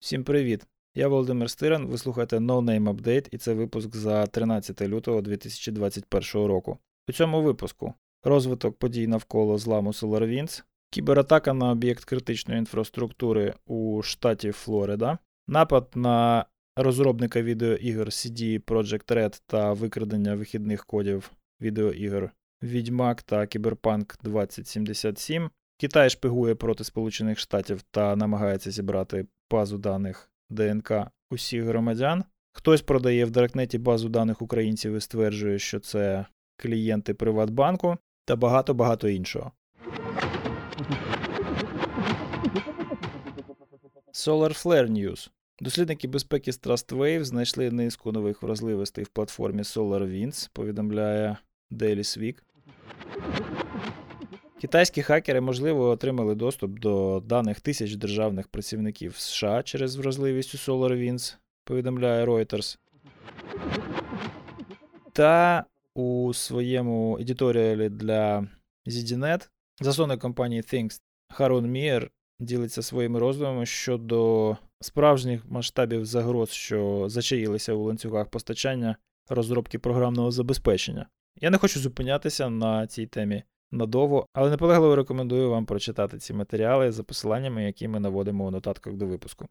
Всім привіт! Я Володимир Стиран, ви слухаєте No Name Update і це випуск за 13 лютого 2021 року. У цьому випуску розвиток подій навколо зламу SolarWinds, кібератака на об'єкт критичної інфраструктури у штаті Флорида, напад на розробника відеоігор CD Projekt Red та викрадення вихідних кодів відеоігор Відьмак та Кіберпанк 2077. Китай шпигує проти Сполучених Штатів та намагається зібрати базу даних ДНК усіх громадян. Хтось продає в Даркнеті базу даних українців і стверджує, що це клієнти Приватбанку та багато-багато іншого. SolarFlare News. Дослідники безпеки з TrustWave знайшли низку нових вразливостей в платформі SolarWinds, повідомляє Daily Week. Китайські хакери, можливо, отримали доступ до даних тисяч державних працівників США через вразливість у SolarWinds, повідомляє Reuters. Та у своєму едиторіалі для ZDNet засновник компанії Things Харун Мієр ділиться своїми роздумами щодо справжніх масштабів загроз, що зачаїлися у ланцюгах постачання розробки програмного забезпечення. Я не хочу зупинятися на цій темі надовго, але наполегливо рекомендую вам прочитати ці матеріали за посиланнями, які ми наводимо у нотатках до випуску.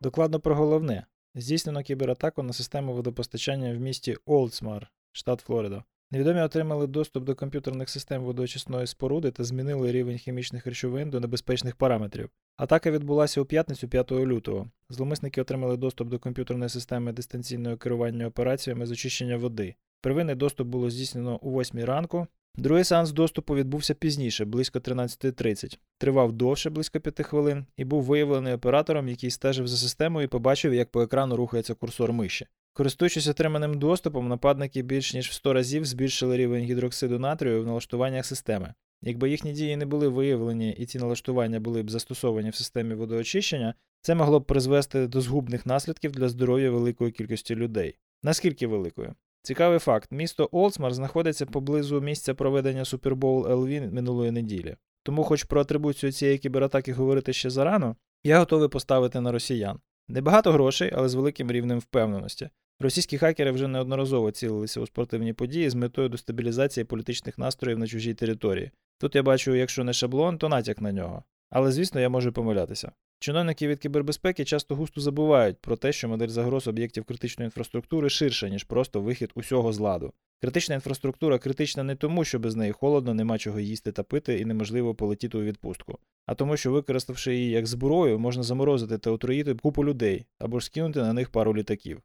Докладно про головне. Здійснено кібератаку на систему водопостачання в місті Олдсмар, штат Флорида. Невідомі отримали доступ до комп'ютерних систем водоочисної споруди та змінили рівень хімічних речовин до небезпечних параметрів. Атака відбулася у п'ятницю 5 лютого. Зломисники отримали доступ до комп'ютерної системи дистанційного керування операціями з очищення води. Первинний доступ було здійснено у 8 ранку. Другий сеанс доступу відбувся пізніше, близько 13.30. Тривав довше, близько 5 хвилин, і був виявлений оператором, який стежив за системою і побачив, як по екрану рухається курсор миші. Користуючись отриманим доступом, нападники більш ніж в 100 разів збільшили рівень гідроксиду натрію в налаштуваннях системи. Якби їхні дії не були виявлені і ці налаштування були б застосовані в системі водоочищення, це могло б призвести до згубних наслідків для здоров'я великої кількості людей. Наскільки великою? Цікавий факт: місто Олдсмар знаходиться поблизу місця проведення Bowl LV минулої неділі. Тому, хоч про атрибуцію цієї кібератаки говорити ще зарано, я готовий поставити на росіян. Небагато грошей, але з великим рівнем впевненості. Російські хакери вже неодноразово цілилися у спортивні події з метою дестабілізації політичних настроїв на чужій території. Тут я бачу, якщо не шаблон, то натяк на нього. Але звісно, я можу помилятися. Чиновники від кібербезпеки часто густо забувають про те, що модель загроз об'єктів критичної інфраструктури ширша, ніж просто вихід усього з ладу. Критична інфраструктура критична не тому, що без неї холодно, нема чого їсти та пити і неможливо полетіти у відпустку, а тому, що, використавши її як зброю, можна заморозити та отруїти купу людей або ж скинути на них пару літаків.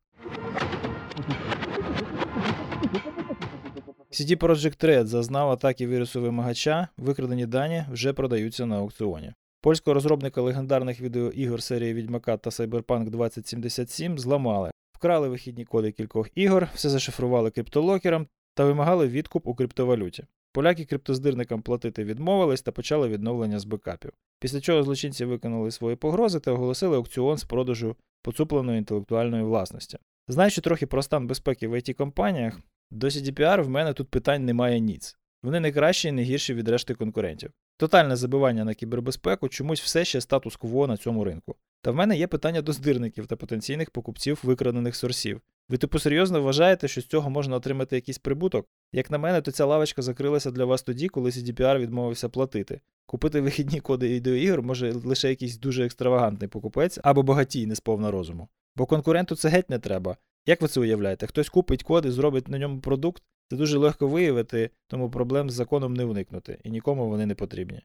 CD Projekt Red зазнав атаки вірусу вимагача, викрадені дані вже продаються на аукціоні. Польського розробника легендарних відеоігор серії Відьмака та Cyberpunk 2077 зламали, вкрали вихідні коди кількох ігор, все зашифрували криптолокером та вимагали відкуп у криптовалюті. Поляки криптоздирникам платити відмовились та почали відновлення з бекапів. Після чого злочинці виконали свої погрози та оголосили аукціон з продажу поцупленої інтелектуальної власності. Знаючи трохи про стан безпеки в it компаніях, до CDPR в мене тут питань немає ніц. Вони не кращі і не гірші від решти конкурентів. Тотальне забивання на кібербезпеку чомусь все ще статус-кво на цьому ринку. Та в мене є питання до здирників та потенційних покупців викрадених сорсів. Ви типу серйозно вважаєте, що з цього можна отримати якийсь прибуток? Як на мене, то ця лавочка закрилася для вас тоді, коли CDPR відмовився платити. Купити вихідні коди відеоігр може лише якийсь дуже екстравагантний покупець або багатій не сповна розуму. Бо конкуренту це геть не треба. Як ви це уявляєте? Хтось купить код і зробить на ньому продукт, це дуже легко виявити, тому проблем з законом не уникнути, і нікому вони не потрібні.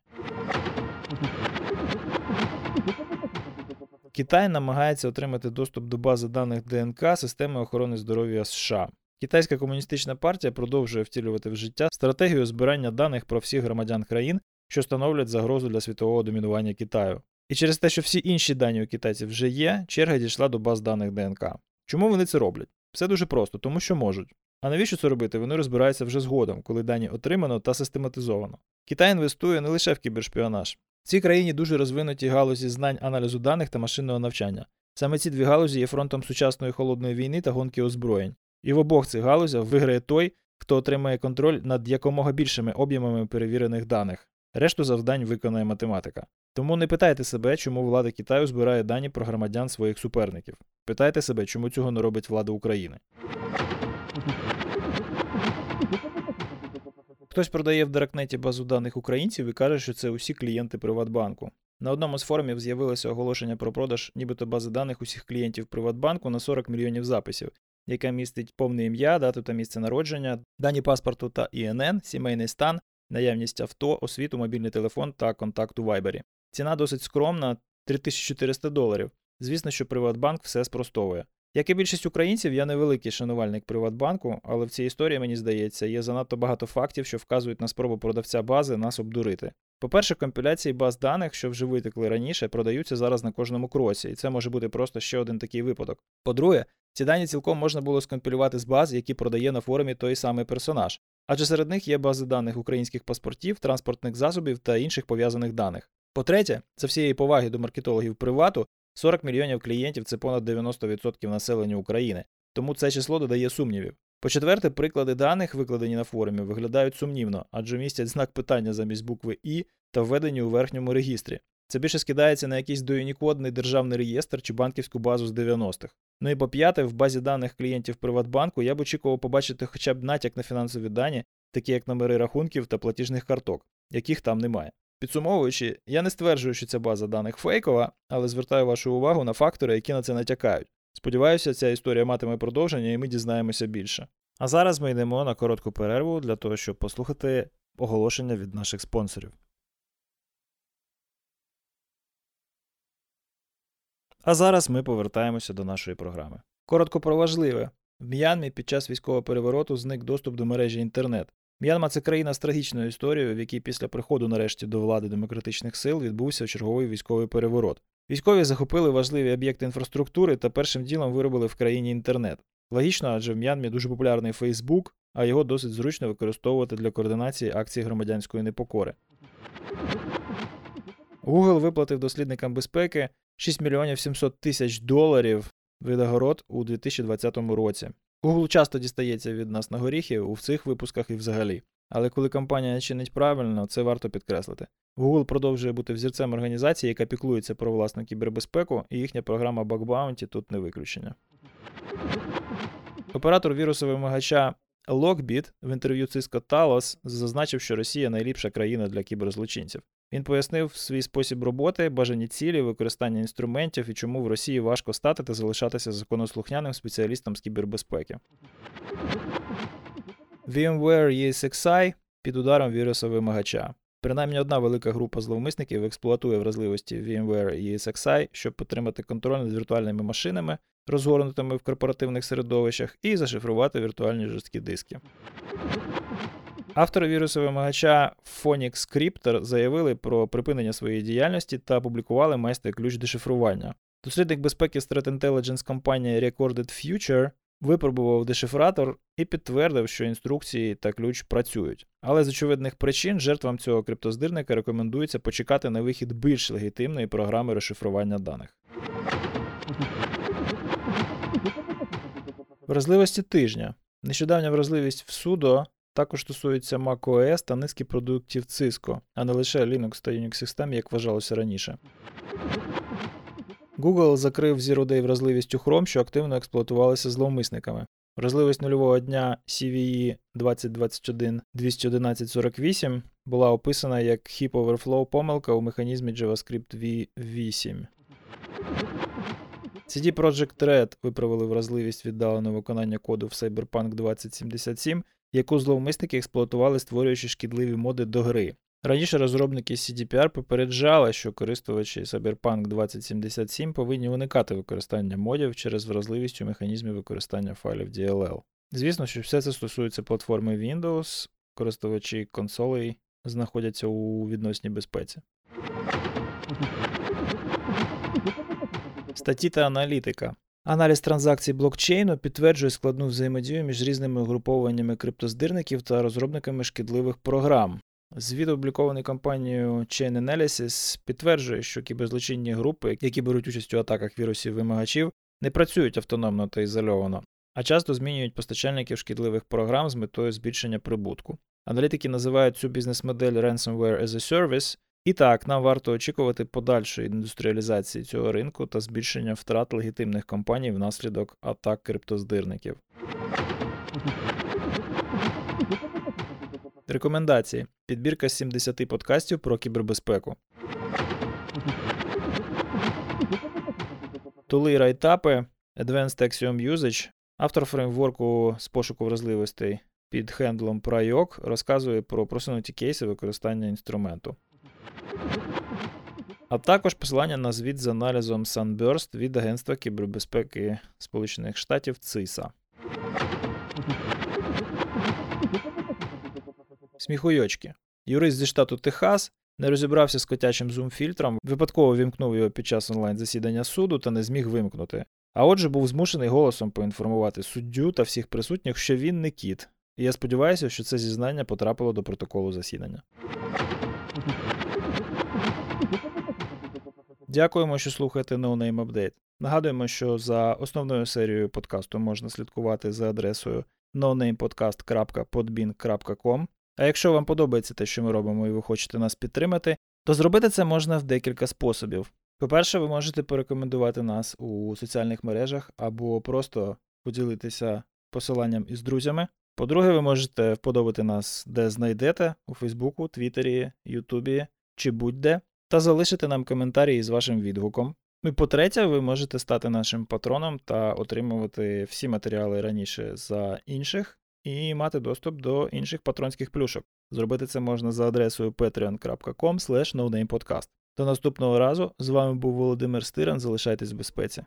Китай намагається отримати доступ до бази даних ДНК системи охорони здоров'я США. Китайська комуністична партія продовжує втілювати в життя стратегію збирання даних про всіх громадян країн, що становлять загрозу для світового домінування Китаю. І через те, що всі інші дані у китайців вже є, черга дійшла до баз даних ДНК. Чому вони це роблять? Все дуже просто, тому що можуть. А навіщо це робити? Вони розбираються вже згодом, коли дані отримано та систематизовано. Китай інвестує не лише в кібершпіонаж. В цій країні дуже розвинуті галузі знань аналізу даних та машинного навчання. Саме ці дві галузі є фронтом сучасної холодної війни та гонки озброєнь. І в обох цих галузях виграє той, хто отримає контроль над якомога більшими об'ємами перевірених даних. Решту завдань виконає математика. Тому не питайте себе, чому влада Китаю збирає дані про громадян своїх суперників. Питайте себе, чому цього не робить влада України. Хтось продає в Даркнеті базу даних українців і каже, що це усі клієнти Приватбанку. На одному з форумів з'явилося оголошення про продаж нібито бази даних усіх клієнтів Приватбанку на 40 мільйонів записів, яка містить повне ім'я, дату та місце народження, дані паспорту та ІНН, сімейний стан, наявність авто, освіту, мобільний телефон та контакт у Вайбері. Ціна досить скромна 3400 доларів. Звісно, що Приватбанк все спростовує. Як і більшість українців, я не великий шанувальник Приватбанку, але в цій історії, мені здається, є занадто багато фактів, що вказують на спробу продавця бази нас обдурити. По-перше, компіляції баз даних, що вже витекли раніше, продаються зараз на кожному кроці, і це може бути просто ще один такий випадок. По-друге, ці дані цілком можна було скомпілювати з баз, які продає на форумі той самий персонаж, адже серед них є бази даних українських паспортів, транспортних засобів та інших пов'язаних даних. По-третє, за всієї поваги до маркетологів привату, 40 мільйонів клієнтів це понад 90% населення України, тому це число додає сумнівів. По-четверте, приклади даних, викладені на форумі, виглядають сумнівно, адже містять знак питання замість букви І та введені у верхньому регістрі. Це більше скидається на якийсь доюнікодний державний реєстр чи банківську базу з 90-х. Ну і по п'яте, в базі даних клієнтів Приватбанку я б очікував побачити хоча б натяк на фінансові дані, такі як номери рахунків та платіжних карток, яких там немає. Підсумовуючи, я не стверджую, що ця база даних фейкова, але звертаю вашу увагу на фактори, які на це натякають. Сподіваюся, ця історія матиме продовження і ми дізнаємося більше. А зараз ми йдемо на коротку перерву для того, щоб послухати оголошення від наших спонсорів. А зараз ми повертаємося до нашої програми. Коротко про важливе. В М'янмі під час військового перевороту зник доступ до мережі інтернет. М'янма це країна з трагічною історією, в якій після приходу нарешті до влади демократичних сил відбувся черговий військовий переворот. Військові захопили важливі об'єкти інфраструктури та першим ділом виробили в країні інтернет. Логічно, адже в М'янмі дуже популярний Фейсбук, а його досить зручно використовувати для координації акцій громадянської непокори. Google виплатив дослідникам безпеки 6 мільйонів 700 тисяч доларів видогород у 2020 році. Google часто дістається від нас на горіхи у цих випусках і взагалі. Але коли компанія чинить правильно, це варто підкреслити. Google продовжує бути взірцем організації, яка піклується про власну кібербезпеку, і їхня програма Bug Bounty тут не виключення. Оператор вірусового вимагача Lockbit в інтерв'ю Cisco Talos зазначив, що Росія найліпша країна для кіберзлочинців. Він пояснив свій спосіб роботи, бажані цілі, використання інструментів і чому в Росії важко стати та залишатися законослухняним спеціалістом з кібербезпеки. VMware ESXi під ударом віруса вимагача. Принаймні одна велика група зловмисників експлуатує вразливості VMware ESXi, щоб отримати контроль над віртуальними машинами, розгорнутими в корпоративних середовищах, і зашифрувати віртуальні жорсткі диски. Автори вірусу вимагача Phoenix Cryptor заявили про припинення своєї діяльності та опублікували майстер-ключ дешифрування. Дослідник безпеки Threat Intelligence компанії Recorded Future випробував дешифратор і підтвердив, що інструкції та ключ працюють. Але з очевидних причин жертвам цього криптоздирника рекомендується почекати на вихід більш легітимної програми розшифрування даних. Вразливості тижня. Нещодавня вразливість в судо також стосується macOS та низки продуктів Cisco, а не лише Linux та Unix систем, як вважалося раніше. Google закрив Zero Day вразливість у Chrome, що активно експлуатувалися зловмисниками. Вразливість нульового дня CVE 2021 21148 була описана як Heap Overflow помилка у механізмі JavaScript V8. CD Projekt Red виправили вразливість віддаленого виконання коду в Cyberpunk 2077, яку зловмисники експлуатували, створюючи шкідливі моди до гри. Раніше розробники CDPR попереджали, що користувачі Cyberpunk 2077 повинні уникати використання модів через вразливість у механізмі використання файлів DLL. Звісно, що все це стосується платформи Windows, користувачі консолей знаходяться у відносній безпеці. Статті та аналітика. Аналіз транзакцій блокчейну підтверджує складну взаємодію між різними угрупованнями криптоздирників та розробниками шкідливих програм. Звіт, опублікований компанією Chain Analysis, підтверджує, що кіберзлочинні групи, які беруть участь у атаках вірусів вимагачів, не працюють автономно та ізольовано. а часто змінюють постачальників шкідливих програм з метою збільшення прибутку. Аналітики називають цю бізнес-модель Ransomware as a Service. І так, нам варто очікувати подальшої індустріалізації цього ринку та збільшення втрат легітимних компаній внаслідок атак криптоздирників. Рекомендації. Підбірка з 70 подкастів про кібербезпеку. Тули райтапи, Advanced Axiom Usage, автор фреймворку з пошуку вразливостей під хендлом PryOk розказує про просунуті кейси використання інструменту. А також посилання на звіт з аналізом Sunburst від Агентства кібербезпеки Сполучених Штатів ЦИСА. Сміхуйочки. Юрист зі штату Техас не розібрався з котячим зум-фільтром, випадково вімкнув його під час онлайн-засідання суду та не зміг вимкнути. А отже, був змушений голосом поінформувати суддю та всіх присутніх, що він не кіт. І я сподіваюся, що це зізнання потрапило до протоколу засідання. Дякуємо, що слухаєте No Name Update. Нагадуємо, що за основною серією подкасту можна слідкувати за адресою nonamepodcast.podbean.com. А якщо вам подобається те, що ми робимо, і ви хочете нас підтримати, то зробити це можна в декілька способів. По-перше, ви можете порекомендувати нас у соціальних мережах або просто поділитися посиланням із друзями. По-друге, ви можете вподобати нас де знайдете у Фейсбуку, Твіттері, Ютубі чи будь-де, та залишити нам коментарі з вашим відгуком. І по-третє, ви можете стати нашим патроном та отримувати всі матеріали раніше за інших і мати доступ до інших патронських плюшок. Зробити це можна за адресою patreon.com. До наступного разу з вами був Володимир Стиран. Залишайтесь в безпеці.